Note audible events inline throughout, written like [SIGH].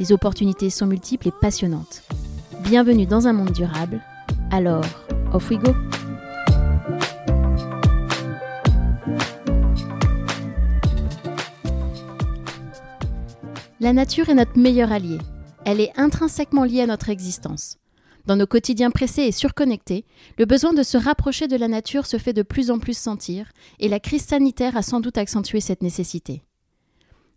Les opportunités sont multiples et passionnantes. Bienvenue dans un monde durable. Alors, off we go! La nature est notre meilleur allié. Elle est intrinsèquement liée à notre existence. Dans nos quotidiens pressés et surconnectés, le besoin de se rapprocher de la nature se fait de plus en plus sentir, et la crise sanitaire a sans doute accentué cette nécessité.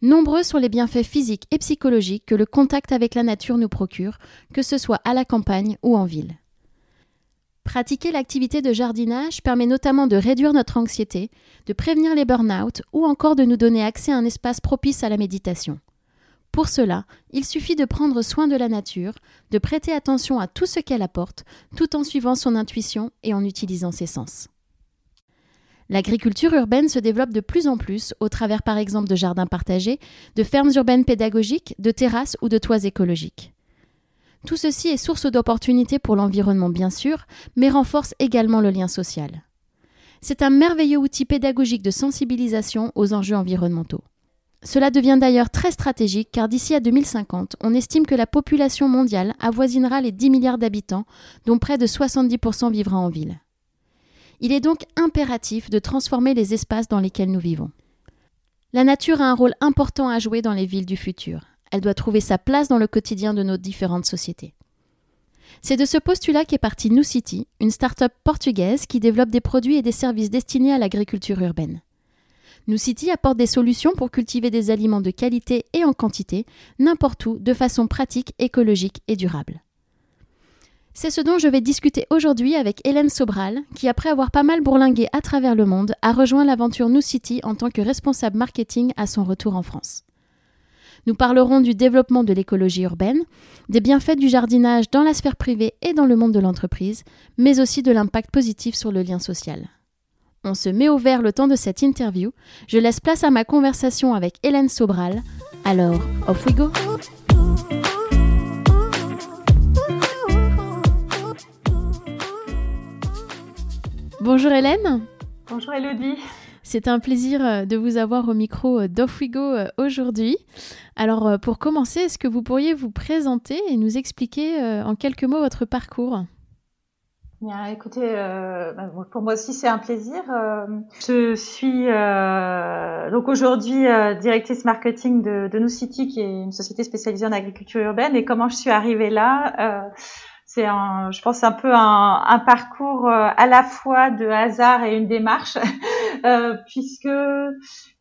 Nombreux sont les bienfaits physiques et psychologiques que le contact avec la nature nous procure, que ce soit à la campagne ou en ville. Pratiquer l'activité de jardinage permet notamment de réduire notre anxiété, de prévenir les burn-out ou encore de nous donner accès à un espace propice à la méditation. Pour cela, il suffit de prendre soin de la nature, de prêter attention à tout ce qu'elle apporte, tout en suivant son intuition et en utilisant ses sens. L'agriculture urbaine se développe de plus en plus au travers par exemple de jardins partagés, de fermes urbaines pédagogiques, de terrasses ou de toits écologiques. Tout ceci est source d'opportunités pour l'environnement bien sûr, mais renforce également le lien social. C'est un merveilleux outil pédagogique de sensibilisation aux enjeux environnementaux. Cela devient d'ailleurs très stratégique car d'ici à 2050, on estime que la population mondiale avoisinera les 10 milliards d'habitants, dont près de 70% vivra en ville. Il est donc impératif de transformer les espaces dans lesquels nous vivons. La nature a un rôle important à jouer dans les villes du futur. Elle doit trouver sa place dans le quotidien de nos différentes sociétés. C'est de ce postulat qu'est partie New City, une start-up portugaise qui développe des produits et des services destinés à l'agriculture urbaine. New City apporte des solutions pour cultiver des aliments de qualité et en quantité, n'importe où, de façon pratique, écologique et durable. C'est ce dont je vais discuter aujourd'hui avec Hélène Sobral, qui après avoir pas mal bourlingué à travers le monde, a rejoint l'aventure New City en tant que responsable marketing à son retour en France. Nous parlerons du développement de l'écologie urbaine, des bienfaits du jardinage dans la sphère privée et dans le monde de l'entreprise, mais aussi de l'impact positif sur le lien social. On se met au vert le temps de cette interview. Je laisse place à ma conversation avec Hélène Sobral. Alors, off we go Bonjour Hélène. Bonjour Elodie. C'est un plaisir euh, de vous avoir au micro euh, d'Off We Go euh, aujourd'hui. Alors pour commencer, est-ce que vous pourriez vous présenter et nous expliquer en quelques mots votre parcours? Bien, écoutez, euh, bah, pour moi aussi c'est un plaisir. Je suis euh, donc aujourd'hui euh, directrice marketing de, de New City, qui est une société spécialisée en agriculture urbaine. Et comment je suis arrivée là c'est un, je pense un peu un, parcours à la fois de hasard et une démarche, [LAUGHS] puisque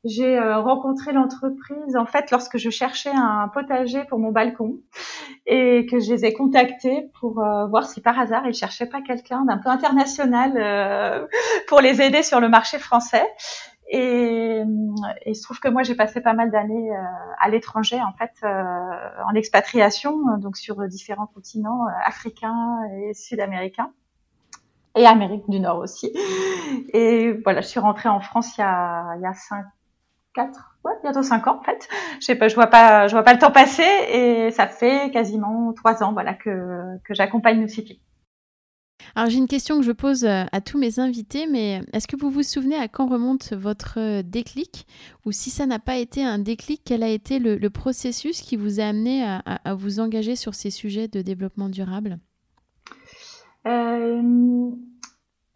j'ai euh, rencontré l'entreprise en fait lorsque je cherchais un potager pour mon balcon et que je les ai contactés pour euh, voir si par hasard ils cherchaient pas quelqu'un d'un peu international euh, pour les aider sur le marché français. Et, et il se trouve que moi j'ai passé pas mal d'années à l'étranger en fait en expatriation donc sur différents continents africains et sud-américains et Amérique du Nord aussi. Et voilà, je suis rentrée en France il y a, il y a cinq 4, ouais, bientôt 5 ans en fait. Je sais pas, je vois pas, je vois pas le temps passer et ça fait quasiment 3 ans voilà que, que j'accompagne nos City. Alors j'ai une question que je pose euh, à tous mes invités, mais est-ce que vous vous souvenez à quand remonte votre euh, déclic? Ou si ça n'a pas été un déclic, quel a été le, processus qui vous a amené à, vous engager sur ces sujets de développement durable? Euh,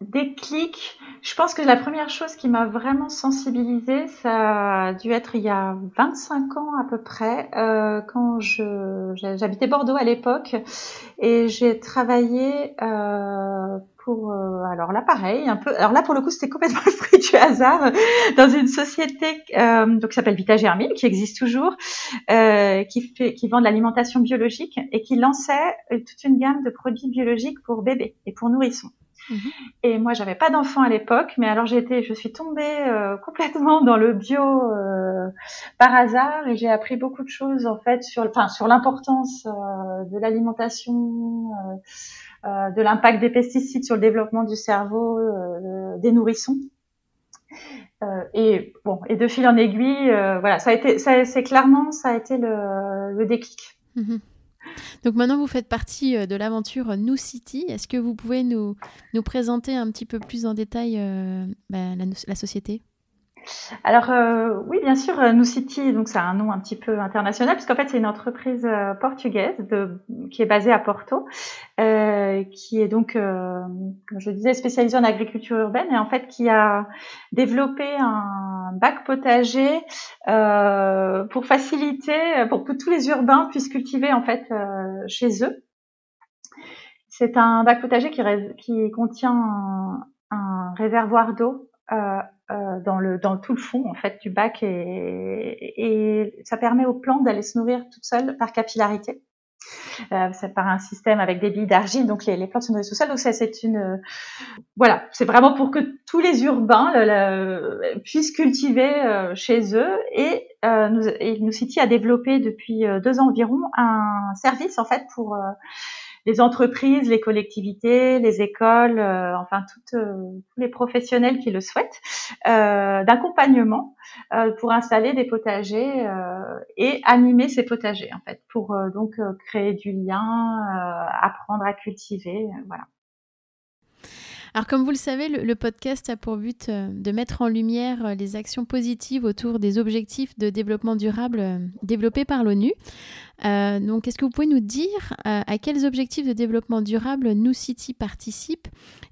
déclic, je pense que la première chose qui m'a vraiment sensibilisée, ça a dû être il y a 25 ans à peu près, euh, quand je j'habitais Bordeaux à l'époque et j'ai travaillé euh, pour euh, alors là pareil un peu alors là pour le coup c'était complètement le fruit du hasard dans une société euh, donc qui s'appelle Vita Germine qui existe toujours euh, qui fait qui vend de l'alimentation biologique et qui lançait toute une gamme de produits biologiques pour bébés et pour nourrissons. Mhm. Et moi, j'avais pas d'enfant à l'époque, mais alors j'étais, je suis tombée euh, complètement [LAUGHS] dans le bio euh, par hasard et j'ai appris beaucoup de choses en fait sur, enfin, sur l'importance euh, de l'alimentation, de l'impact des pesticides sur le développement du cerveau des nourrissons. et bon, et de fil en aiguille, voilà, ça a été, c'est clairement, ça a été le, le déclic. Mhm. Donc maintenant, vous faites partie euh, de l'aventure New City. Est-ce que vous pouvez nous, nous présenter un petit peu plus en détail euh, bah, la, société? Alors euh, oui, bien sûr, New City, donc c'est un nom un petit peu international, puisqu'en fait c'est une entreprise portugaise qui est basée à Porto, qui est donc, comme je disais, spécialisée en agriculture urbaine et en fait qui a développé un bac potager euh, pour faciliter, pour que tous les urbains puissent cultiver en fait chez eux. C'est un bac potager qui, contient un, un réservoir d'eau euh, euh, dans tout le fond en fait du bac et, et ça permet aux plantes d'aller se nourrir toutes seules par capillarité. Euh, c'est par un système avec des billes d'argile, donc les, les, plantes se nourrissent tout seules. Donc ça, c'est une, euh, voilà, c'est vraiment pour que tous les urbains puissent cultiver euh, chez eux. Et, euh, nous, et Nous City a développé depuis deux ans environ un service en fait pour les entreprises, les collectivités, les écoles, euh, enfin euh, tous les professionnels qui le souhaitent, euh, d'accompagnement pour installer des potagers et animer ces potagers en fait, pour donc créer du lien, apprendre à cultiver, voilà. Alors comme vous le savez, le, podcast a pour but euh, de mettre en lumière euh, les actions positives autour des objectifs de développement durable euh, développés par l'ONU. donc est-ce que vous pouvez nous dire à quels objectifs de développement durable New City participe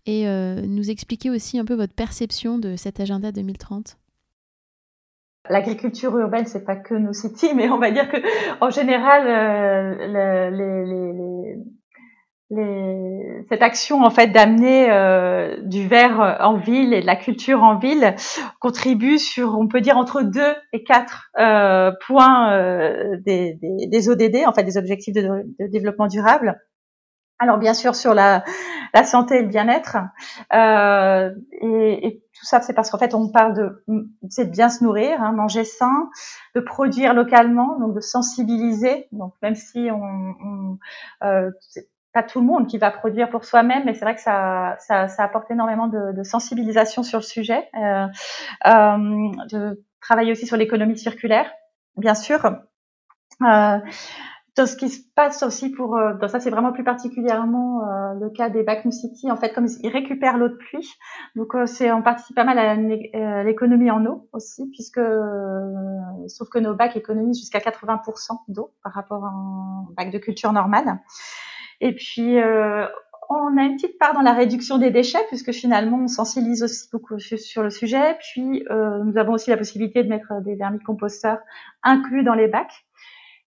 et nous expliquer aussi un peu votre perception de cet agenda 2030 L'agriculture urbaine, c'est pas que New City, mais on va dire que en général, les, les, cette action en fait d'amener euh, du verre en ville et de la culture en ville contribue sur, on peut dire entre 2 et 4 euh, points euh, des, des, des, ODD, en fait des objectifs de, de, développement durable. Alors bien sûr sur la, la santé et le bien-être euh, et, et, tout ça c'est parce qu'en fait on parle de c'est de bien se nourrir, hein, manger sain, de produire localement, donc de sensibiliser. Donc même si on, on euh, pas tout le monde qui va produire pour soi-même, mais c'est vrai que ça, ça, ça, apporte énormément de, de, sensibilisation sur le sujet. Euh, euh, de travailler aussi sur l'économie circulaire, bien sûr. Euh, dans ce qui se passe aussi pour, euh, dans ça c'est vraiment plus particulièrement euh, le cas des bacs City, en fait comme ils récupèrent l'eau de pluie, donc euh, c'est on participe pas mal à l'économie en eau aussi, puisque sauf que nos bacs économisent jusqu'à 80% d'eau par rapport à un bac de culture normale. Et puis, euh, on a une petite part dans la réduction des déchets, puisque finalement, on sensibilise aussi beaucoup sur le sujet. Puis, euh, nous avons aussi la possibilité de mettre des vermicomposteurs inclus dans les bacs.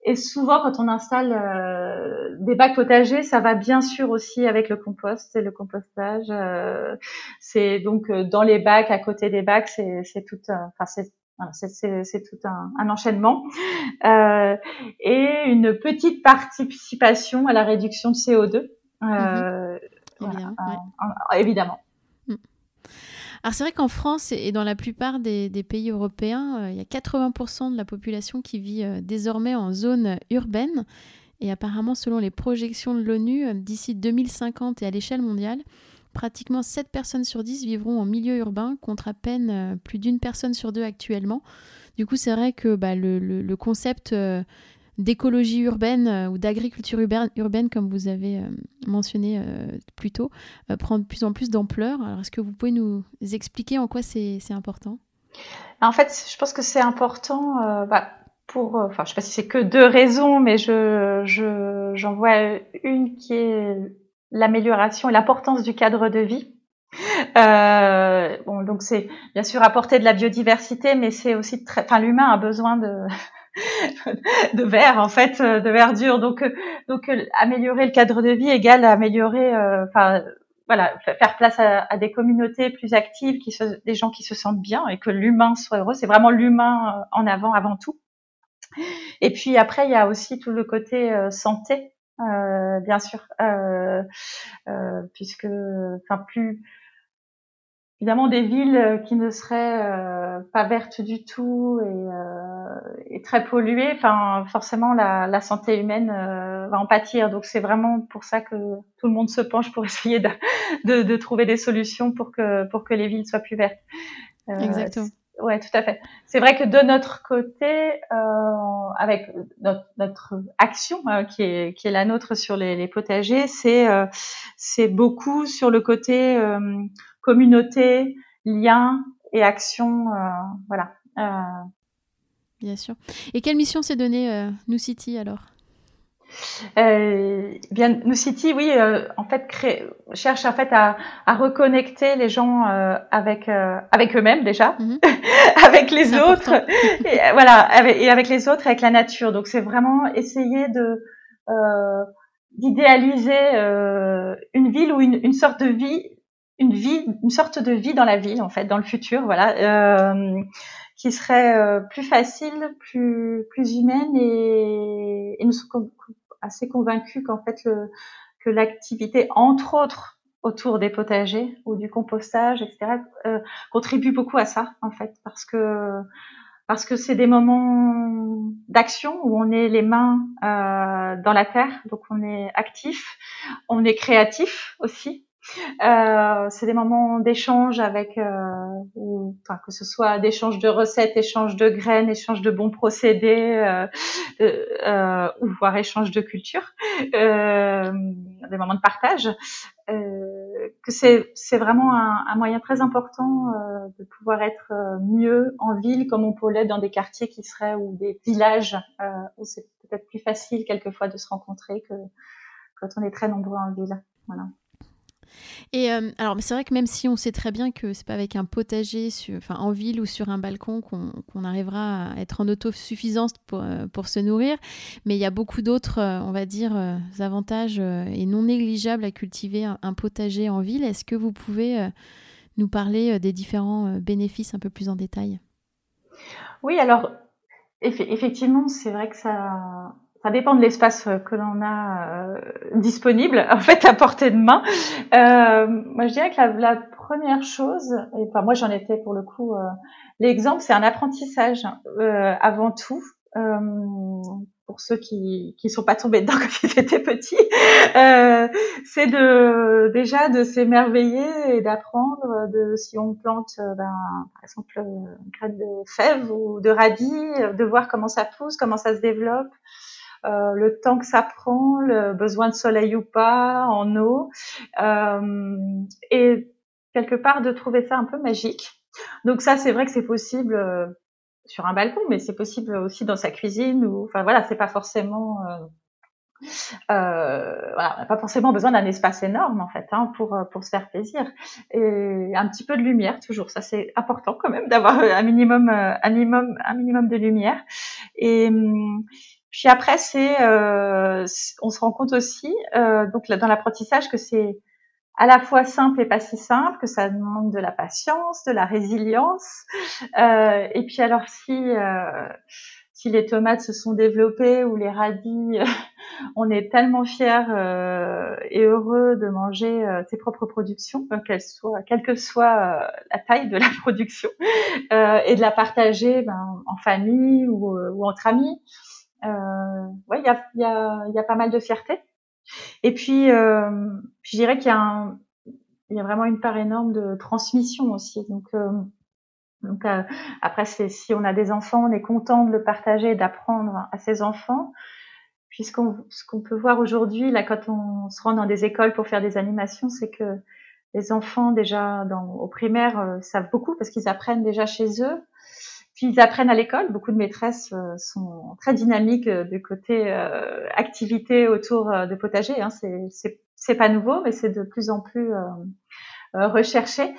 Et souvent, quand on installe euh, des bacs potagers, ça va bien sûr aussi avec le compost et le compostage. Euh, c'est donc euh, dans les bacs, à côté des bacs, c'est tout. Enfin, c'est c'est tout un, un enchaînement. Euh, et une petite participation à la réduction de CO2. Euh, mhm. évidemment. Mm. Alors c'est vrai qu'en France et dans la plupart des, pays européens, euh, il y a 80% de la population qui vit désormais en zone urbaine. Et apparemment, selon les projections de l'ONU, d'ici 2050 et à l'échelle mondiale, pratiquement 7 personnes sur 10 vivront en milieu urbain, contre à peine euh, plus d'une personne sur deux actuellement. Du coup, c'est vrai que bah, le, concept euh, d'écologie urbaine euh, ou d'agriculture urbaine, comme vous avez mentionné plus tôt, prend de plus en plus d'ampleur. Alors, est-ce que vous pouvez nous expliquer en quoi c'est important? En fait, je pense que c'est important bah, pour, enfin, je ne sais pas si c'est que deux raisons, mais je, j'en vois une qui est l'amélioration et l'importance du cadre de vie. Euh, bon, donc c'est bien sûr apporter de la biodiversité, mais c'est aussi très, enfin l'humain a besoin de [LAUGHS] de verre en fait, de verdure. Donc donc améliorer le cadre de vie égale améliorer, euh, enfin voilà, faire place à, des communautés plus actives, qui se, des gens qui se sentent bien et que l'humain soit heureux. C'est vraiment l'humain euh, en avant avant tout. Et puis après, il y a aussi tout le côté santé euh, bien sûr, euh, puisque, enfin, plus évidemment des villes qui ne seraient pas vertes du tout et, et très polluées, enfin, forcément la, la santé humaine va en pâtir. Donc c'est vraiment pour ça que tout le monde se penche pour [LAUGHS] essayer de, de, de trouver des solutions pour que pour que les villes soient plus vertes. Exactement. Ouais, tout à fait. C'est vrai que de notre côté, euh, avec notre, notre action euh, qui, est, qui est la nôtre sur les, les potagers, c'est euh, c'est beaucoup sur le côté euh, communauté, lien et action, euh, voilà. Bien sûr. Et quelle mission s'est donnée New City alors? Euh, bien, New City, oui, euh, en fait, crée, cherche en fait à, à reconnecter les gens euh, avec euh, avec eux-mêmes déjà, mhm. [LAUGHS] avec les autres, [LAUGHS] et, euh, voilà, et avec les autres, avec la nature. Donc, c'est vraiment essayer de d'idéaliser une ville ou une, une sorte de vie, une vie, une sorte de vie dans la ville, en fait, dans le futur, voilà qui serait plus facile, plus plus humaine et, et nous assez convaincus qu'en fait le, que l'activité, entre autres autour des potagers ou du compostage, etc., euh, contribue beaucoup à ça en fait, parce que parce que c'est des moments d'action où on est les mains euh, dans la terre, donc on est actif, on est créatif aussi, euh, c'est des moments d'échange avec, euh, ou, que ce soit d'échange de recettes, échange de graines, échange de bons procédés, euh, euh ou voire échange de culture, euh, des moments de partage. que c'est c'est vraiment un, un, moyen très important de pouvoir être mieux en ville comme on peut l'être dans des quartiers qui seraient ou des villages où c'est peut-être plus facile quelquefois de se rencontrer que quand on est très nombreux en ville. Voilà. Et euh, alors, c'est vrai que même si on sait très bien que c'est pas avec un potager enfin, en ville ou sur un balcon qu'on arrivera à être en autosuffisance pour, euh, pour se nourrir, mais il y a beaucoup d'autres, euh, on va dire, avantages et non négligeables à cultiver un, potager en ville. Est-ce que vous pouvez nous parler des différents bénéfices un peu plus en détail? Oui, alors effectivement, c'est vrai que ça, ça dépend de l'espace euh, que l'on a euh, disponible, [LAUGHS] en fait, à portée de main. Euh, moi, je dirais que la, la première chose, et enfin, moi, j'en étais pour le coup, euh, l'exemple, c'est un apprentissage euh, avant tout. pour ceux qui qui sont pas tombés dedans [LAUGHS] quand ils étaient petits, c'est de déjà de s'émerveiller et d'apprendre de si on plante, ben, par exemple, une graine de fève ou de radis, de voir comment ça pousse, comment ça se développe, euh, le temps que ça prend, le besoin de soleil ou pas, en eau, euh, et quelque part de trouver ça un peu magique. Donc ça, c'est vrai que c'est possible euh, sur un balcon, mais c'est possible aussi dans sa cuisine ou, enfin voilà, c'est pas forcément euh, voilà, on n'a pas forcément besoin d'un espace énorme en fait hein, pour pour se faire plaisir. Et un petit peu de lumière toujours. Ça c'est important quand même d'avoir un minimum un minimum un minimum de lumière. Et hum, puis après, c'est, euh, on se rend compte aussi, euh, donc dans l'apprentissage, que c'est à la fois simple et pas si simple, que ça demande de la patience, de la résilience. Euh, et puis alors si euh, si les tomates se sont développées ou les radis, [LAUGHS] on est tellement fiers euh, et heureux de manger euh, ses propres productions, qu'elles soient, quelle que soit la taille de la production, et de la partager ben, en famille ou, ou entre amis euh, ouais, il y a, y, a, y a pas mal de fierté. Et puis, euh, je dirais qu'il y a un, il y a vraiment une part énorme de transmission aussi. Donc, euh, donc euh, après, si on a des enfants, on est content de le partager, d'apprendre à ses enfants. Puisqu'on, ce qu'on peut voir aujourd'hui, là, quand on se rend dans des écoles pour faire des animations, c'est que les enfants déjà dans, au primaire euh, savent beaucoup parce qu'ils apprennent déjà chez eux. Puis ils apprennent à l'école. Beaucoup de maîtresses euh, sont très dynamiques euh, du côté euh, activité autour de potager. Hein. C'est pas nouveau, mais c'est de plus en plus recherché.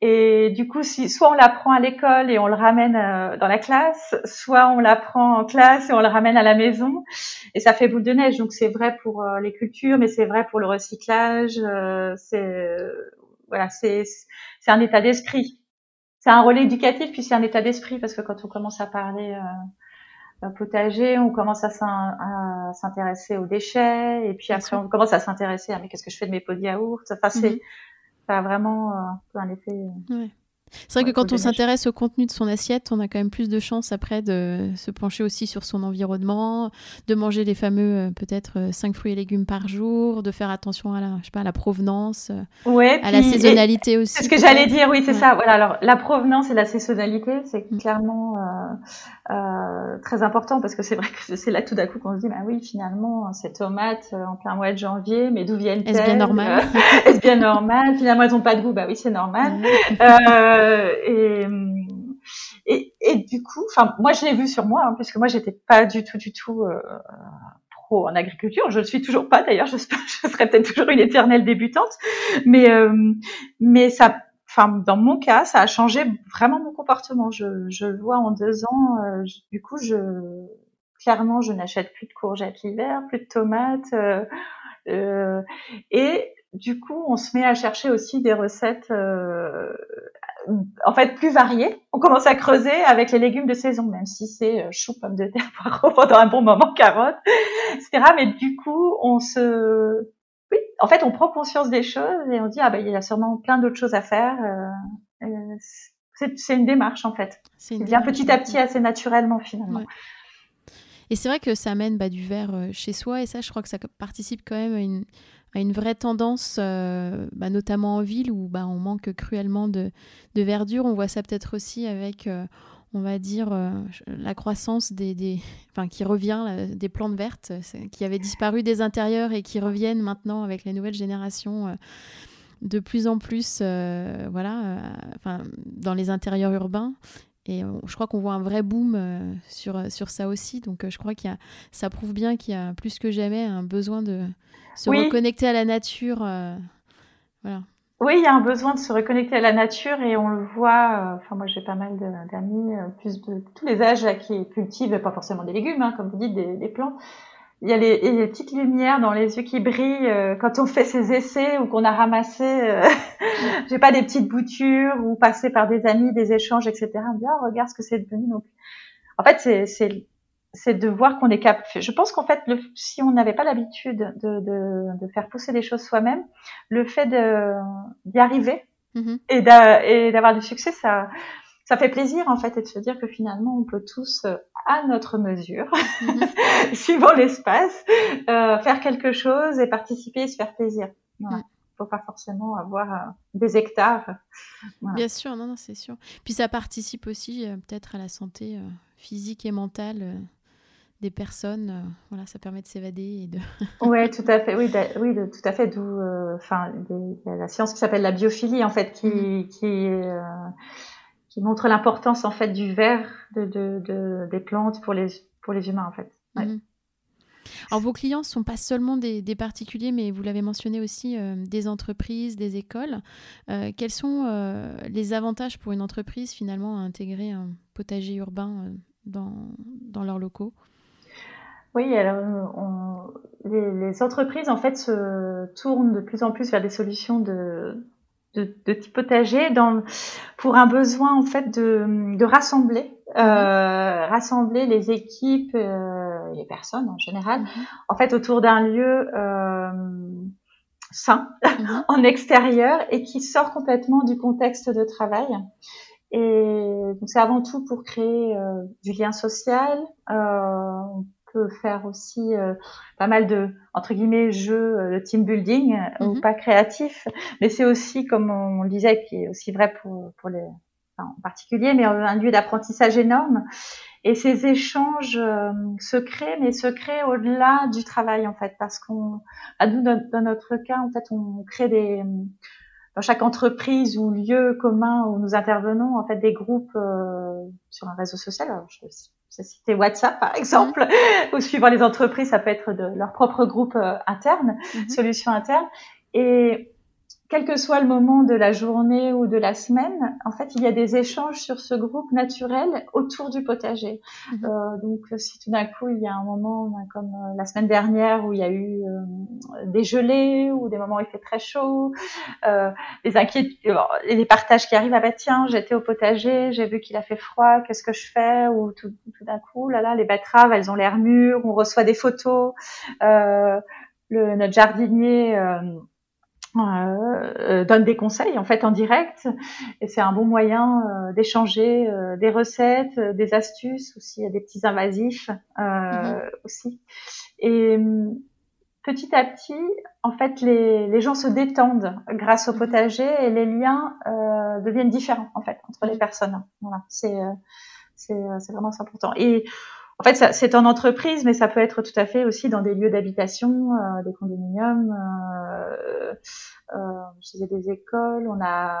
Et du coup, si, soit on l'apprend à l'école et on le ramène dans la classe, soit on l'apprend en classe et on le ramène à la maison. Et ça fait boule de neige. Donc c'est vrai pour les cultures, mais c'est vrai pour le recyclage. c'est voilà, c'est un état d'esprit c'est un relais éducatif puis c'est un état d'esprit parce que quand on commence à parler potager, on commence à s'intéresser aux déchets, et puis après on commence à s'intéresser à mais qu'est-ce que je fais de mes pots de yaourt? Enfin, c'est mhm. ça a vraiment un effet. Ouais. C'est vrai que quand on s'intéresse au contenu de son assiette, on a quand même plus de chances après de se pencher aussi sur son environnement, de manger les fameux euh, peut-être 5 euh, fruits et légumes par jour, de faire attention à la, je sais pas, à la provenance, ouais, à la saisonnalité aussi. C'est ce que j'allais dire, oui, c'est ça. Voilà, alors la provenance et la saisonnalité, c'est mm. clairement euh, euh, très important parce que c'est vrai que c'est là tout d'un coup qu'on se dit, bah oui, finalement, ces tomates en plein mois de janvier, mais d'où viennent-elles? Est-ce bien normal? [LAUGHS] Est-ce bien normal? Finalement, elles n'ont pas de goût, bah oui, c'est normal. Euh, et, et, et, du coup, enfin, moi, je l'ai vu sur moi, hein, puisque moi, j'étais pas du tout, du tout euh, pro en agriculture. Je ne suis toujours pas, d'ailleurs. [LAUGHS] Je, serais peut-être toujours une éternelle débutante, mais euh, mais ça, enfin, dans mon cas, ça a changé vraiment mon comportement. Je, le vois en deux ans. Euh, du coup, je clairement, je n'achète plus de courgettes l'hiver, plus de tomates. Euh, et du coup, on se met à chercher aussi des recettes euh, en fait plus variées. On commence à creuser avec les légumes de saison, même si c'est euh, chou, pommes de terre, [LAUGHS] poireaux pendant un bon moment, carottes, etc. Mais du coup, on se, oui, en fait, on prend conscience des choses et on dit ah ben il y a sûrement plein d'autres choses à faire. Euh, c'est une démarche en fait. C'est bien petit à petit, assez naturellement finalement. Et c'est vrai que ça amène bah, du verre chez soi et ça, je crois que ça participe quand même à une, une vraie tendance, euh, bah, notamment en ville où bah, on manque cruellement de, verdure. On voit ça peut-être aussi avec, euh, on va dire, euh, la croissance des, enfin, qui revient des plantes vertes qui avaient disparu des intérieurs et qui reviennent maintenant avec les nouvelles générations de plus en plus, voilà, enfin, dans les intérieurs urbains. Et je crois qu'on voit un vrai boom sur, sur ça aussi. Donc je crois qu'il ça prouve bien qu'il y a plus que jamais un besoin de, se reconnecter à la nature. Euh, voilà. Oui, il y a un besoin de se reconnecter à la nature et on le voit. Euh, enfin, moi, j'ai pas mal d'amis, euh, plus de tous les âges, qui cultivent pas forcément des légumes, hein, comme vous dites, des, des plantes. Il y a les, les, petites lumières dans les yeux qui brillent quand on fait ses essais ou qu'on a ramassé, [LAUGHS] j'ai pas des petites boutures ou passé par des amis, des échanges, etc. On dit, oh, regarde ce que c'est devenu. Donc, en fait, c'est c'est de voir qu'on est capable. Je pense qu'en fait, le, si on n'avait pas l'habitude de, de, de, faire pousser des choses soi-même, le fait d'y arriver mm-hmm. et d'avoir du succès, ça, ça fait plaisir en fait, et de se dire que finalement, on peut tous, euh, à notre mesure, mm-hmm. [LAUGHS] suivant l'espace, euh, faire quelque chose et participer et se faire plaisir. Voilà. Mm. faut pas forcément avoir euh, des hectares. Bien sûr, non, non, c'est sûr. Puis ça participe aussi euh, peut-être à la santé physique et mentale des personnes. Voilà, ça permet de s'évader et de. [LAUGHS] ouais, tout à fait. Oui, oui, tout à fait. D'où, enfin, la science qui s'appelle la biophilie en fait, qui mm. qui, qui montre l'importance en fait du verre de, de, des plantes pour les pour les humains en fait. Mm-hmm. Alors vos clients ne sont pas seulement des, des, particuliers, mais vous l'avez mentionné aussi, des entreprises, des écoles. quels sont les avantages pour une entreprise finalement à intégrer un potager urbain dans, dans leurs locaux? Oui, alors on, les, les, entreprises en fait se tournent de plus en plus vers des solutions de, de, de type potager dans, pour un besoin en fait de, de rassembler, euh, mhm. rassembler les équipes, euh, les personnes en général, mhm. en fait autour d'un lieu euh, sain, mhm. [LAUGHS] en extérieur et qui sort complètement du contexte de travail. Et donc c'est avant tout pour créer euh, du lien social. Euh, faire aussi euh, pas mal de entre guillemets jeux euh, de team building euh, ou mhm. pas créatifs, mais c'est aussi comme on le disait qui est aussi vrai pour pour les en particulier, mais un lieu d'apprentissage énorme. Et ces échanges se créent, mais se créent au-delà du travail en fait, parce qu'on, à nous dans notre cas en fait, on crée des dans chaque entreprise ou lieu commun où nous intervenons, en fait, des groupes euh, sur un réseau social. Alors, je citer WhatsApp, par exemple, mhm. [LAUGHS] ou suivant les entreprises, ça peut être de leur propre groupe euh, interne, mhm. solution interne. Et quel que soit le moment de la journée ou de la semaine, en fait, il y a des échanges sur ce groupe naturel autour du potager. Mhm. Euh, donc, si tout d'un coup, il y a un moment ben, comme euh, la semaine dernière où il y a eu euh, des gelées ou des moments où il fait très chaud, euh, les inquiétudes, les partages qui arrivent, ah bah tiens, j'étais au potager, j'ai vu qu'il a fait froid, qu'est-ce que je fais? Ou tout, tout d'un coup, là là, les betteraves, elles ont l'air mûres, on reçoit des photos. le, notre jardinier euh, euh, donne des conseils en fait en direct et c'est un bon moyen euh, d'échanger euh, des recettes, des astuces aussi, il y a des petits invasifs mhm. aussi. Et petit à petit, en fait, les, les gens se détendent grâce au mhm. potager et les liens deviennent différents en fait entre les mhm. personnes. Voilà, c'est c'est vraiment important. Et en fait, c'est en entreprise, mais ça peut être tout à fait aussi dans des lieux d'habitation, euh, des condominiums, euh, euh, des écoles. On a,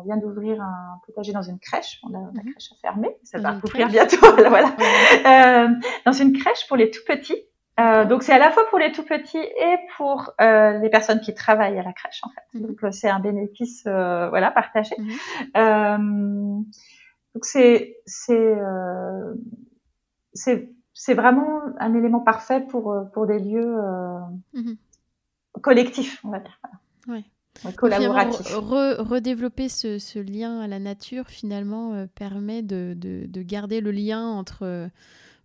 on vient d'ouvrir un potager dans une crèche. On a, la mhm. crèche a fermé, ça va ouvrir bientôt. [LAUGHS] voilà. Euh, dans une crèche pour les tout petits. Euh, donc c'est à la fois pour les tout petits et pour euh, les personnes qui travaillent à la crèche en fait. Mhm. Donc euh, c'est un bénéfice euh, voilà partagé. Euh, donc c'est c'est c'est vraiment un élément parfait pour, euh, pour des lieux euh, mhm. collectifs, on va dire. Ouais. Collaboratifs. redévelopper ce, ce, lien à la nature, finalement, euh, permet de, de, de, garder le lien entre.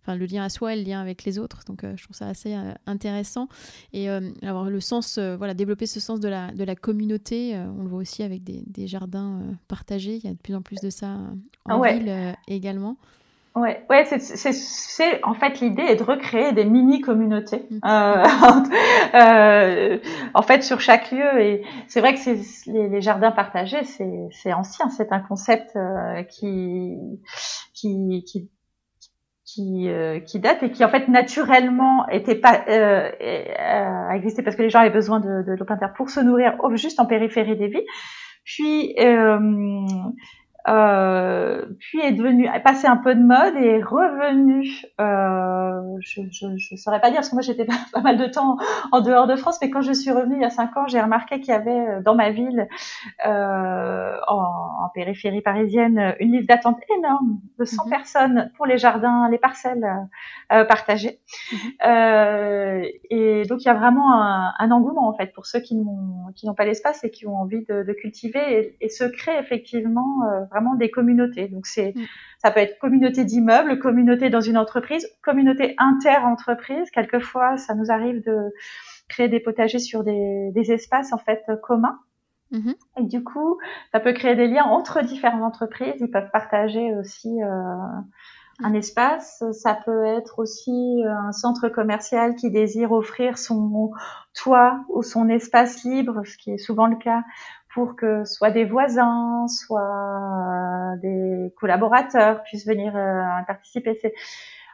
Enfin, le lien à soi et le lien avec les autres. Donc, je trouve ça assez intéressant. Et avoir le sens, voilà, développer ce sens de la, de la communauté, on le voit aussi avec des, des jardins partagés. Il y a de plus en plus de ça en ville également. Ouais, ouais, c'est en fait l'idée est de recréer des mini communautés. Mm. Euh, [LAUGHS] euh, en fait, sur chaque lieu et c'est vrai que c'est les, les, jardins partagés, c'est ancien, c'est un concept euh, qui qui qui qui, euh, qui date et qui en fait naturellement était pas euh, euh, existé parce que les gens avaient besoin de, de l'eau pour se nourrir juste en périphérie des villes. Puis euh, euh, puis est devenu, est passé un peu de mode et est revenu. Euh, je, je, je saurais pas dire parce que moi j'étais [LAUGHS] pas, pas, mal de temps en dehors de France, mais quand je suis revenue il y a cinq ans, j'ai remarqué qu'il y avait euh, dans ma ville, euh, en, en, périphérie parisienne, une liste d'attente énorme de 100 mhm. personnes pour les jardins, les parcelles euh, partagées. Mhm. Euh, et donc il y a vraiment un, un, engouement en fait pour ceux qui n'ont qui n'ont pas l'espace et qui ont envie de, de cultiver et, et, se créer effectivement vraiment des communautés. Donc c'est, mm. ça peut être communauté d'immeubles, communauté dans une entreprise, communauté inter-entreprise. Quelquefois, ça nous arrive de créer des potagers sur des, des espaces en fait communs. Mm-hmm. Et du coup, ça peut créer des liens entre différentes entreprises. Ils peuvent partager aussi euh, un mm. espace. Ça peut être aussi euh, un centre commercial qui désire offrir son toit ou son espace libre, ce qui est souvent le cas pour que soit des voisins, soit euh, des collaborateurs puissent venir euh, participer. C'est...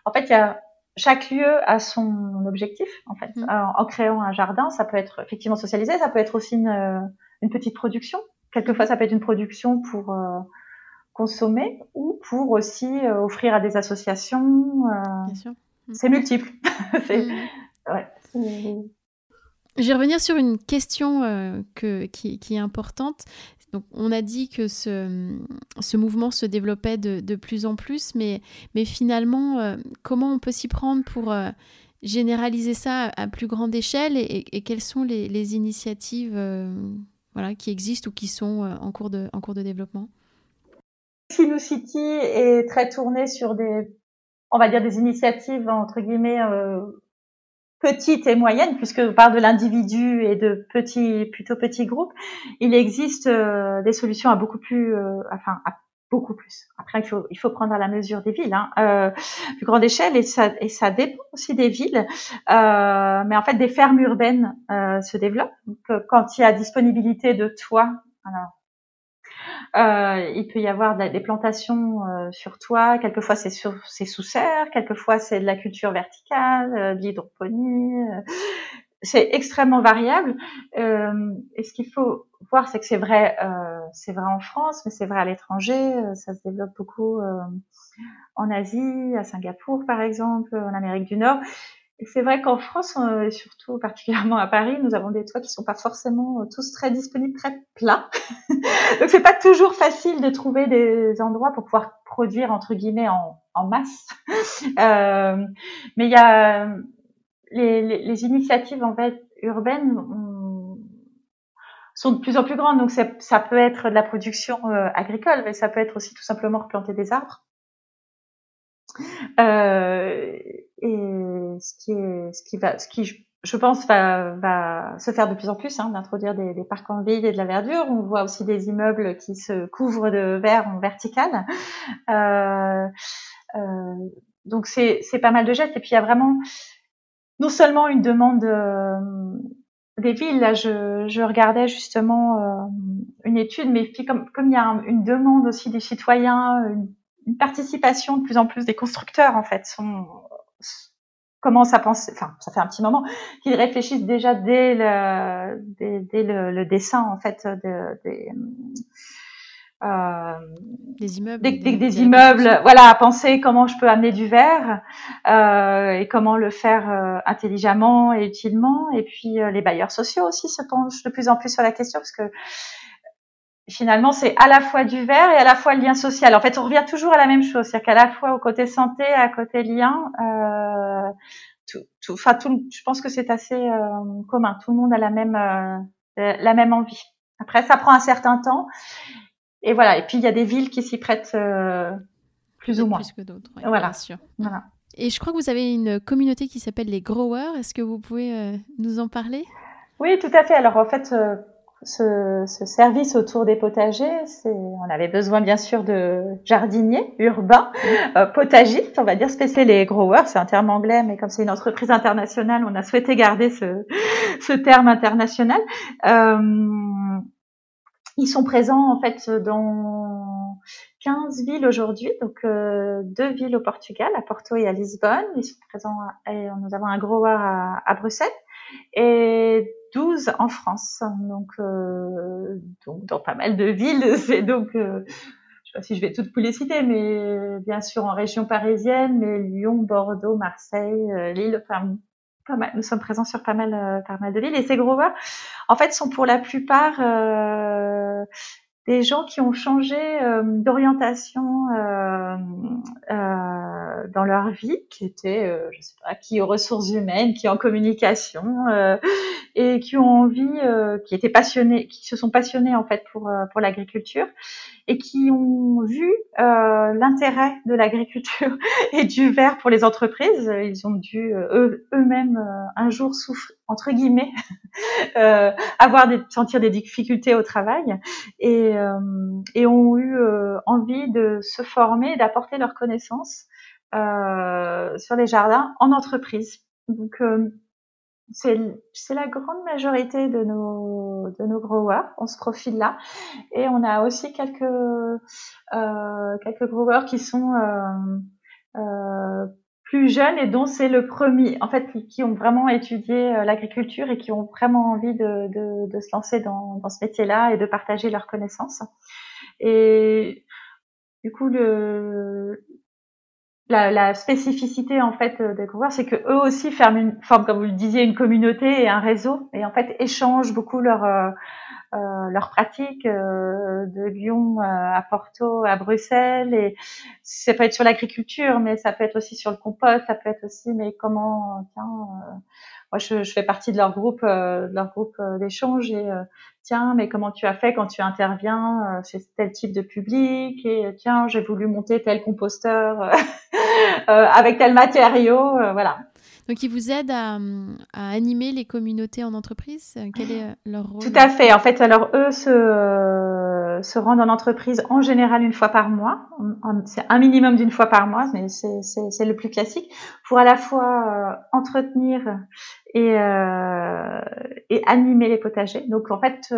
En fait, il y a chaque lieu a son objectif. En fait, mmh. en, créant un jardin, ça peut être effectivement socialisé, ça peut être aussi une, euh, une petite production. Quelquefois, ça peut être une production pour consommer ou pour aussi offrir à des associations. Bien sûr. Mmh. C'est multiple. [LAUGHS] c'est, mmh. ouais, je vais revenir sur une question euh, qui, est importante. On a dit que ce, mouvement se développait de, plus en plus, mais, finalement, euh, comment on peut s'y prendre pour euh, généraliser ça à plus grande échelle et, quelles sont les, initiatives qui existent ou qui sont en, cours de, développement? City est très tourné sur des, on va dire, des initiatives, entre guillemets, petites et moyennes, puisque on parle de l'individu et de petits, plutôt petits groupes, il existe euh, des solutions à beaucoup plus, euh, enfin, à beaucoup plus. Après, il faut, prendre à la mesure des villes, hein, euh, plus grande échelle, et ça, et ça dépend aussi des villes. Euh, mais en fait, des fermes urbaines se développent. Quand il y a disponibilité de toits, alors euh, il peut y avoir des plantations euh, sur toit, quelquefois c'est sur c'est sous serre, quelquefois c'est de la culture verticale, euh, de l'hydroponie. Euh, c'est extrêmement variable. et ce qu'il faut voir, c'est que c'est vrai, c'est vrai en France, mais c'est vrai à l'étranger. ça se développe beaucoup en Asie, à Singapour par exemple, en Amérique du Nord. C'est vrai qu'en France, et surtout particulièrement à Paris, nous avons des toits qui sont pas forcément tous très disponibles, très plats. [LAUGHS] Donc c'est pas toujours facile de trouver des endroits pour pouvoir produire entre guillemets en, en masse. [LAUGHS] Euh, mais il y a les, les, les, initiatives en fait urbaines sont de plus en plus grandes. Donc ça peut être de la production euh, agricole, mais ça peut être aussi tout simplement replanter des arbres. Euh, et ce qui est, ce qui va, ce qui je pense va, va se faire de plus en plus, hein, d'introduire des, des, parcs en ville et de la verdure. On voit aussi des immeubles qui se couvrent de verre en vertical. Euh, euh, donc c'est pas mal de gestes. Et puis il y a vraiment non seulement une demande euh, des villes. Là, je, je regardais justement euh, une étude, mais puis comme, comme il y a une demande aussi des citoyens, une, une, participation de plus en plus des constructeurs en fait sont commencent à penser, enfin, ça fait un petit moment qu'ils réfléchissent déjà dès le, dès, dès le, le, dessin en fait de, des, euh, des immeubles, des, des, des immeubles, voilà, à penser comment je peux amener du verre euh, et comment le faire euh, intelligemment et utilement. Et puis euh, les bailleurs sociaux aussi se penchent de plus en plus sur la question parce que finalement c'est à la fois du verre et à la fois le lien social. En fait, on revient toujours à la même chose, c'est-à-dire qu'à la fois au côté santé, à côté lien. Euh, tout, tout, enfin, tout, je pense que c'est assez commun. Tout le monde a la même la même envie. Après, ça prend un certain temps et voilà. Et puis il y a des villes qui s'y prêtent euh, plus ou moins. Plus que d'autres. voilà. Bien sûr. Voilà. Et je crois que vous avez une communauté qui s'appelle les growers. Est-ce que vous pouvez euh, nous en parler? Oui, tout à fait. Alors en fait, euh, ce, ce, service autour des potagers, c'est, on avait besoin bien sûr de jardiniers urbains, euh, potagistes, on va dire spécialisés les growers, c'est un terme anglais, mais comme c'est une entreprise internationale, on a souhaité garder ce, ce terme international. Euh, ils sont présents en fait dans 15 villes aujourd'hui, donc euh, deux villes au Portugal, à Porto et à Lisbonne. Ils sont présents, et nous avons un grower à, à Bruxelles et 12 en France, donc, euh, donc dans pas mal de villes. [LAUGHS] C'est donc, euh, je sais pas si je vais toutes vous les citer, mais bien sûr en région parisienne, mais Lyon, Bordeaux, Marseille, euh, Lille, enfin nous sommes présents sur pas mal, euh, pas mal de villes. Et ces growers, en fait, sont pour la plupart euh, des gens qui ont changé euh, d'orientation euh, euh, dans leur vie, qui étaient, je sais pas, qui aux ressources humaines, qui en communication, et qui ont envie, qui étaient passionnés, qui se sont passionnés en fait pour pour l'agriculture, et qui ont vu l'intérêt de l'agriculture [LAUGHS] et du verre pour les entreprises. Ils ont dû eux, eux-mêmes un jour souffrir entre guillemets [LAUGHS] avoir des sentir des difficultés au travail et euh, et ont eu euh, envie de se former, d'apporter leurs connaissances euh, sur les jardins en entreprise. Donc c'est la grande majorité de nos de nos growers on se profile là et on a aussi quelques euh, quelques growers qui sont euh, euh, plus jeunes et dont c'est le premier, en fait, qui, ont vraiment étudié euh, l'agriculture et qui ont vraiment envie de, de, de se lancer dans, dans ce métier-là et de partager leurs connaissances. Et du coup, le, la, la, spécificité en fait des growers, c'est que eux aussi forment, une, forment, comme vous le disiez, une communauté et un réseau, et en fait échangent beaucoup leur euh, euh, leurs pratiques euh, de Lyon euh, à Porto, à Bruxelles. Et ça peut être sur l'agriculture, mais ça peut être aussi sur le compost, ça peut être aussi, mais comment, tiens, moi je, fais partie de leur groupe, de leur groupe d'échange et tiens, mais comment tu as fait quand tu interviens chez tel type de public et tiens, j'ai voulu monter tel composteur [LAUGHS] avec tel matériau, voilà. Donc, ils vous aident à, à, animer les communautés en entreprise Quel est euh, leur rôle Tout à fait. En fait, alors eux se, euh, rendent en entreprise en général une fois par mois. C'est un minimum d'une fois par mois, mais c'est le plus classique pour à la fois euh, entretenir et, euh, animer les potagers. Donc en fait,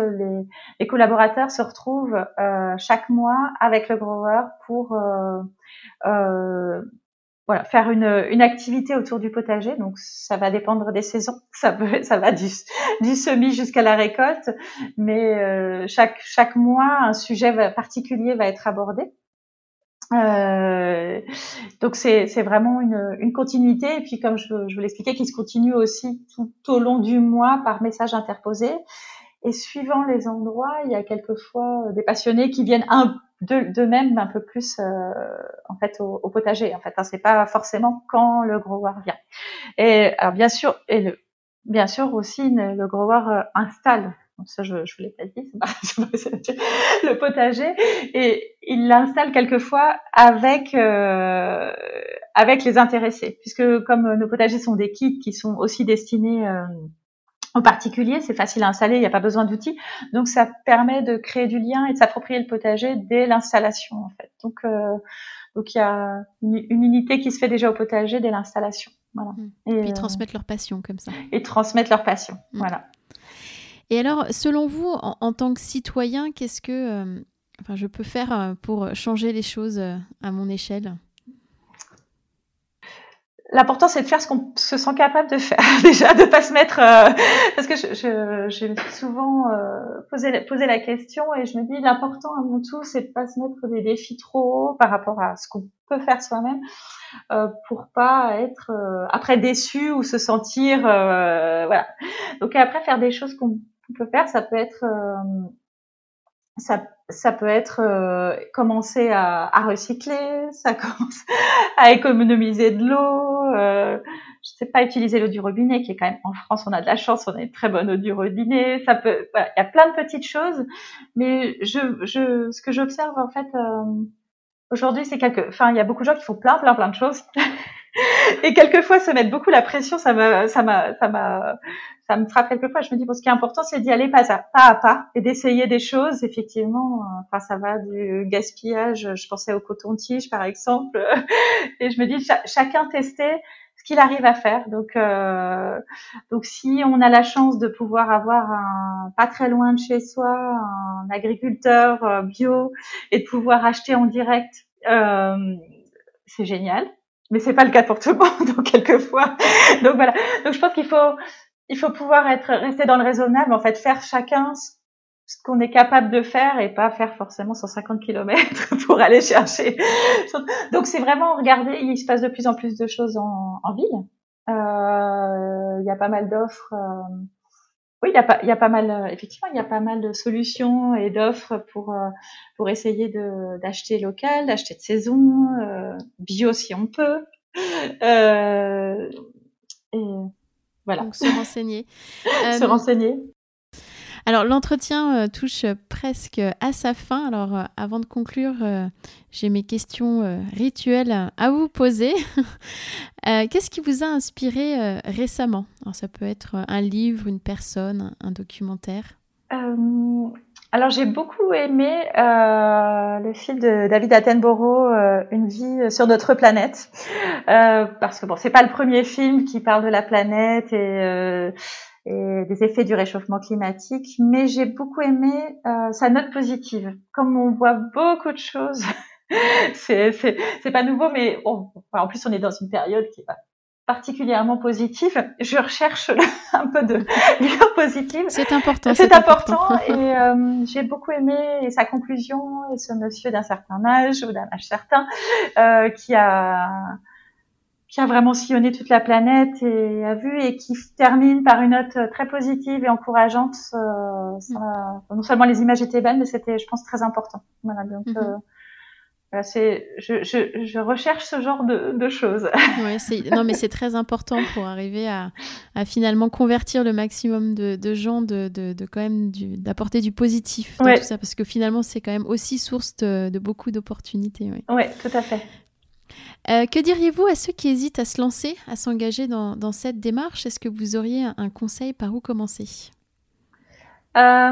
les, collaborateurs se retrouvent euh, chaque mois avec le grower pour euh, voilà, faire une, une activité autour du potager. Donc, ça va dépendre des saisons. [LAUGHS] Ça, peut, ça va du, du semis jusqu'à la récolte. Mais euh, chaque, chaque mois, un sujet particulier va être abordé. Euh, donc c'est vraiment une, une, continuité et puis comme je, je vous l'expliquais, qui se continue aussi tout, au long du mois par message interposé. Et suivant les endroits, il y a quelquefois des passionnés qui viennent un de, même un peu plus euh, en fait au, potager. En fait, hein, c'est pas forcément quand le grower vient. Et alors bien sûr, et le, bien sûr aussi le grower euh, installe ça je, je vous l'ai pas dit, [LAUGHS] le potager, et il l'installe quelquefois avec euh, avec les intéressés, puisque comme nos potagers sont des kits qui sont aussi destinés euh, aux particuliers, c'est facile à installer, il n'y a pas besoin d'outils, donc ça permet de créer du lien et de s'approprier le potager dès l'installation en fait. Donc euh, donc il y a une, unité qui se fait déjà au potager dès l'installation. Voilà. Mmh. Et, puis transmettre leur passion comme ça. Et transmettre leur passion. Mmh. Voilà. Et alors, selon vous, en, tant que citoyen, qu'est-ce que euh, enfin, je peux faire euh, pour changer les choses euh, à mon échelle? L'important, c'est de faire ce qu'on se sent capable de faire. [LAUGHS] Déjà, de pas se mettre, parce que je, je, j'ai souvent posé, posé la question et je me dis l'important mon tout, c'est de pas se mettre des défis trop hauts par rapport à ce qu'on peut faire soi-même euh, pour pas être après déçu ou se sentir voilà. Donc après faire des choses qu'on peut faire, ça peut être euh, ça, ça peut être euh, commencer à, à, recycler, ça commence [LAUGHS] à économiser de l'eau, euh, je sais pas utiliser l'eau du robinet qui est quand même en France on a de la chance, on a une très bonne eau du robinet, ça peut, il y a plein de petites choses, mais je, je ce que j'observe en fait euh, aujourd'hui c'est quelque, enfin il y a beaucoup de gens qui font plein plein plein de choses [LAUGHS] et quelquefois se mettre beaucoup la pression, ça m'a, ça m'a, ça m'a, ça me frappe quelquefois. Je me dis bon, ce qui est important, c'est d'y aller pas à pas, à pas et d'essayer des choses. Effectivement, enfin ça va du gaspillage. Je pensais au coton-tige par exemple, [LAUGHS] et je me dis chacun tester ce qu'il arrive à faire. Donc, euh, donc si on a la chance de pouvoir avoir un, pas très loin de chez soi un agriculteur euh, bio et de pouvoir acheter en direct, euh, c'est génial mais c'est pas le cas pour tout le monde [LAUGHS] donc quelquefois. Donc voilà. Donc je pense qu'il faut il faut pouvoir être rester dans le raisonnable en fait faire chacun ce qu'on est capable de faire et pas faire forcément 150 km [LAUGHS] pour aller chercher. Donc c'est vraiment regarder il se passe de plus en plus de choses en, en ville. Euh, il y a pas mal d'offres euh, oui, il y a pas, il y a pas mal, effectivement, il y a pas mal de solutions et d'offres pour pour essayer de d'acheter local, d'acheter de saison, euh, bio si on peut. Euh, et voilà. Donc se renseigner. [LAUGHS] se renseigner. Alors l'entretien euh, touche presque à sa fin. Alors euh, avant de conclure, euh, j'ai mes questions rituelles à vous poser. [LAUGHS] Qu'est-ce qui vous a inspiré récemment? Alors ça peut être un livre, une personne, un documentaire. alors j'ai beaucoup aimé le film de David Attenborough, Une vie sur notre planète, parce que bon, c'est pas le premier film qui parle de la planète et et des effets du réchauffement climatique, mais j'ai beaucoup aimé euh, sa note positive. Comme on voit beaucoup de choses, [LAUGHS] c'est c'est pas nouveau, mais en plus on est dans une période qui est pas particulièrement positive. Je recherche [LAUGHS] un peu de lueur positive. C'est important. C'est important. [LAUGHS] et euh, j'ai beaucoup aimé sa conclusion et ce monsieur d'un certain âge ou d'un âge certain euh, qui a qui a vraiment sillonné toute la planète et a vu et qui termine par une note très positive et encourageante. Euh, ça, non seulement les images étaient belles, mais c'était, je pense, très important. Voilà, donc mhm. euh, c'est, je, je, je, recherche ce genre de, de choses. Ouais, non, mais c'est très important pour arriver à, à, finalement convertir le maximum de, de gens, de, de, quand même d'apporter du positif dans tout ça, parce que finalement c'est quand même aussi source de, de beaucoup d'opportunités. Oui, ouais, tout à fait. Euh, que diriez-vous à ceux qui hésitent à se lancer, à s'engager dans, cette démarche? Est-ce que vous auriez un conseil par où commencer? Euh... [LAUGHS]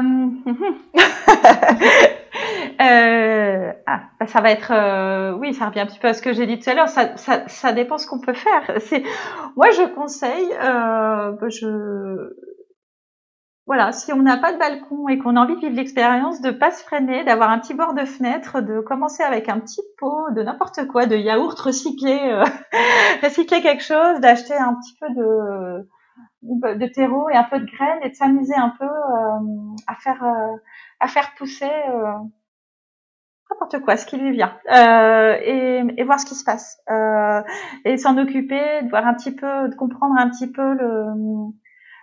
euh... Ah, bah, ça va être, oui, ça revient un petit peu à ce que j'ai dit tout à l'heure. Ça, ça, ça, dépend ce qu'on peut faire. Moi, je conseille, je, voilà, si on n'a pas de balcon et qu'on a envie de vivre l'expérience, de pas se freiner, d'avoir un petit bord de fenêtre, de commencer avec un petit pot de n'importe quoi, de yaourt recyclé, euh, [LAUGHS] recycler quelque chose, d'acheter un petit peu de de terreau et un peu de graines et de s'amuser un peu euh, à faire euh, à faire pousser n'importe quoi, ce qui lui vient, euh, et, et, voir ce qui se passe, euh, et s'en occuper, de voir un petit peu, de comprendre un petit peu le,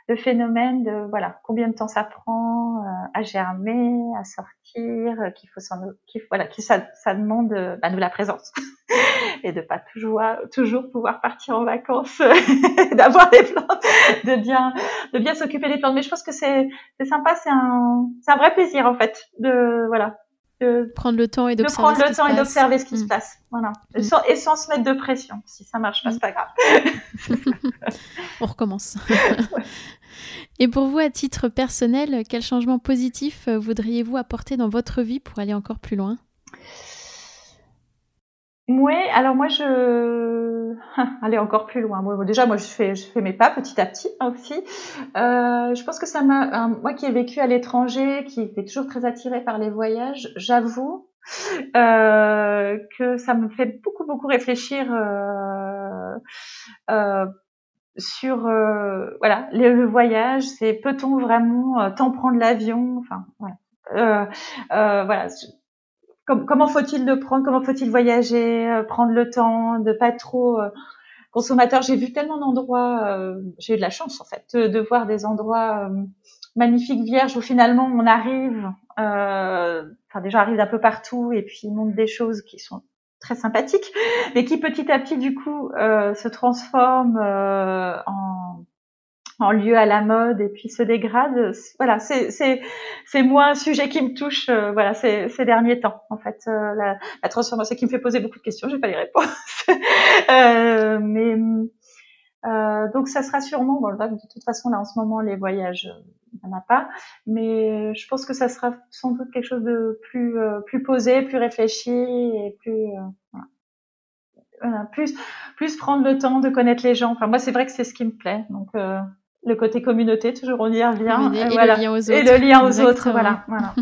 le phénomène de voilà combien de temps ça prend euh, à germer, à sortir, euh, qu'il faut s'en, qu'il voilà, que ça, ça demande euh, bah, de la présence [LAUGHS] et de pas toujours toujours pouvoir partir en vacances, [LAUGHS] d'avoir des plantes, de bien de bien s'occuper des plantes. Mais je pense que c'est c'est sympa, c'est un c'est un vrai plaisir en fait de voilà de prendre le temps et d'observer ce qui se mm. passe. Voilà. Mm. Et, sans, se mettre de pression. Si ça marche pas, c'est pas grave. [LAUGHS] On recommence. Et pour vous, à titre personnel, quel changement positif euh, voudriez-vous apporter dans votre vie pour aller encore plus loin? Oui, alors moi je [LAUGHS] aller encore plus loin. déjà, moi je fais je fais mes pas petit à petit aussi. Euh, je pense que ça m'a moi qui ai vécu à l'étranger, qui était toujours très attirée par les voyages, j'avoue euh, que ça me fait beaucoup beaucoup réfléchir sur euh, voilà le, voyage, c'est peut-on vraiment euh, tant prendre l'avion, enfin voilà, euh, euh comment faut-il le prendre, comment faut-il voyager, prendre le temps, de pas trop consommateur? J'ai vu tellement d'endroits, j'ai eu de la chance en fait de, voir des endroits magnifiques vierges où finalement on arrive, enfin déjà arrive d'un peu partout et puis montre des choses qui sont très sympathique, mais qui petit à petit du coup euh, se transforme euh, en, en lieu à la mode et puis se dégrade. Voilà, c'est c'est c'est moi un sujet qui me touche. Euh, voilà, ces, ces derniers temps en fait euh, la, la transformation qui me fait poser beaucoup de questions. J'ai pas les réponses, [LAUGHS] euh, mais donc ça sera sûrement bon, de toute façon là en ce moment les voyages il n'y en a pas. Mais je pense que ça sera sans doute quelque chose de plus, euh, plus posé, plus réfléchi et plus, euh, voilà. plus, plus prendre le temps de connaître les gens. Enfin, moi, c'est vrai que c'est ce qui me plaît. Donc, euh, le côté communauté, toujours on y revient. Et, voilà. le lien aux autres. Et le lien aux autres, voilà. voilà.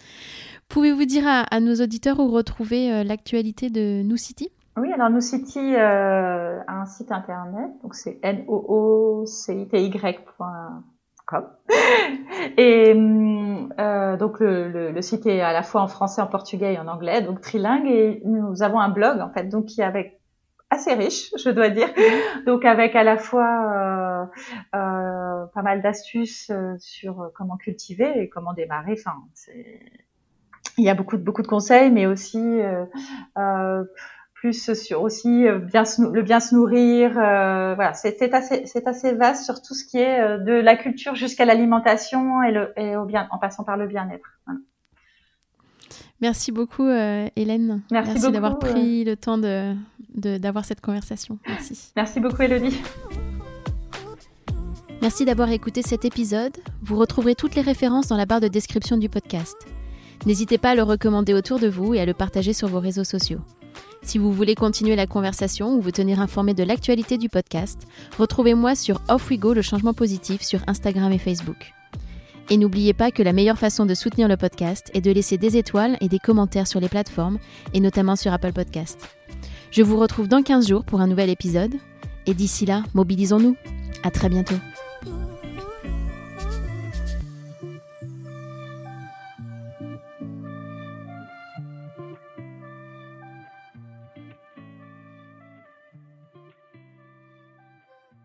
[LAUGHS] Pouvez-vous dire à, nos auditeurs où retrouver l'actualité de New City? Oui, alors New City a un site internet, donc c'est n o o c i t y [LAUGHS] et euh, donc le, le, le, site est à la fois en français, en portugais et en anglais, donc trilingue. Et nous avons un blog en fait, donc qui est avec assez riche, je dois dire. Donc avec à la fois euh, euh, pas mal d'astuces euh, sur comment cultiver et comment démarrer. Enfin, il y a beaucoup de beaucoup de conseils, mais aussi euh, plus sur aussi bien le bien se nourrir. Voilà, c'est assez c'est assez vaste sur tout ce qui est de la culture jusqu'à l'alimentation et le et au bien en passant par le bien-être. Merci beaucoup Hélène. Merci, d'avoir pris le temps de d'avoir cette conversation. Merci. Merci beaucoup Elodie. Merci d'avoir écouté cet épisode. Vous retrouverez toutes les références dans la barre de description du podcast. N'hésitez pas à le recommander autour de vous et à le partager sur vos réseaux sociaux. Si vous voulez continuer la conversation ou vous tenir informé de l'actualité du podcast, retrouvez-moi sur Off We Go le changement positif sur Instagram et Facebook. Et n'oubliez pas que la meilleure façon de soutenir le podcast est de laisser des étoiles et des commentaires sur les plateformes, et notamment sur Apple Podcast. Je vous retrouve dans 15 jours pour un nouvel épisode, et d'ici là, mobilisons-nous. À très bientôt.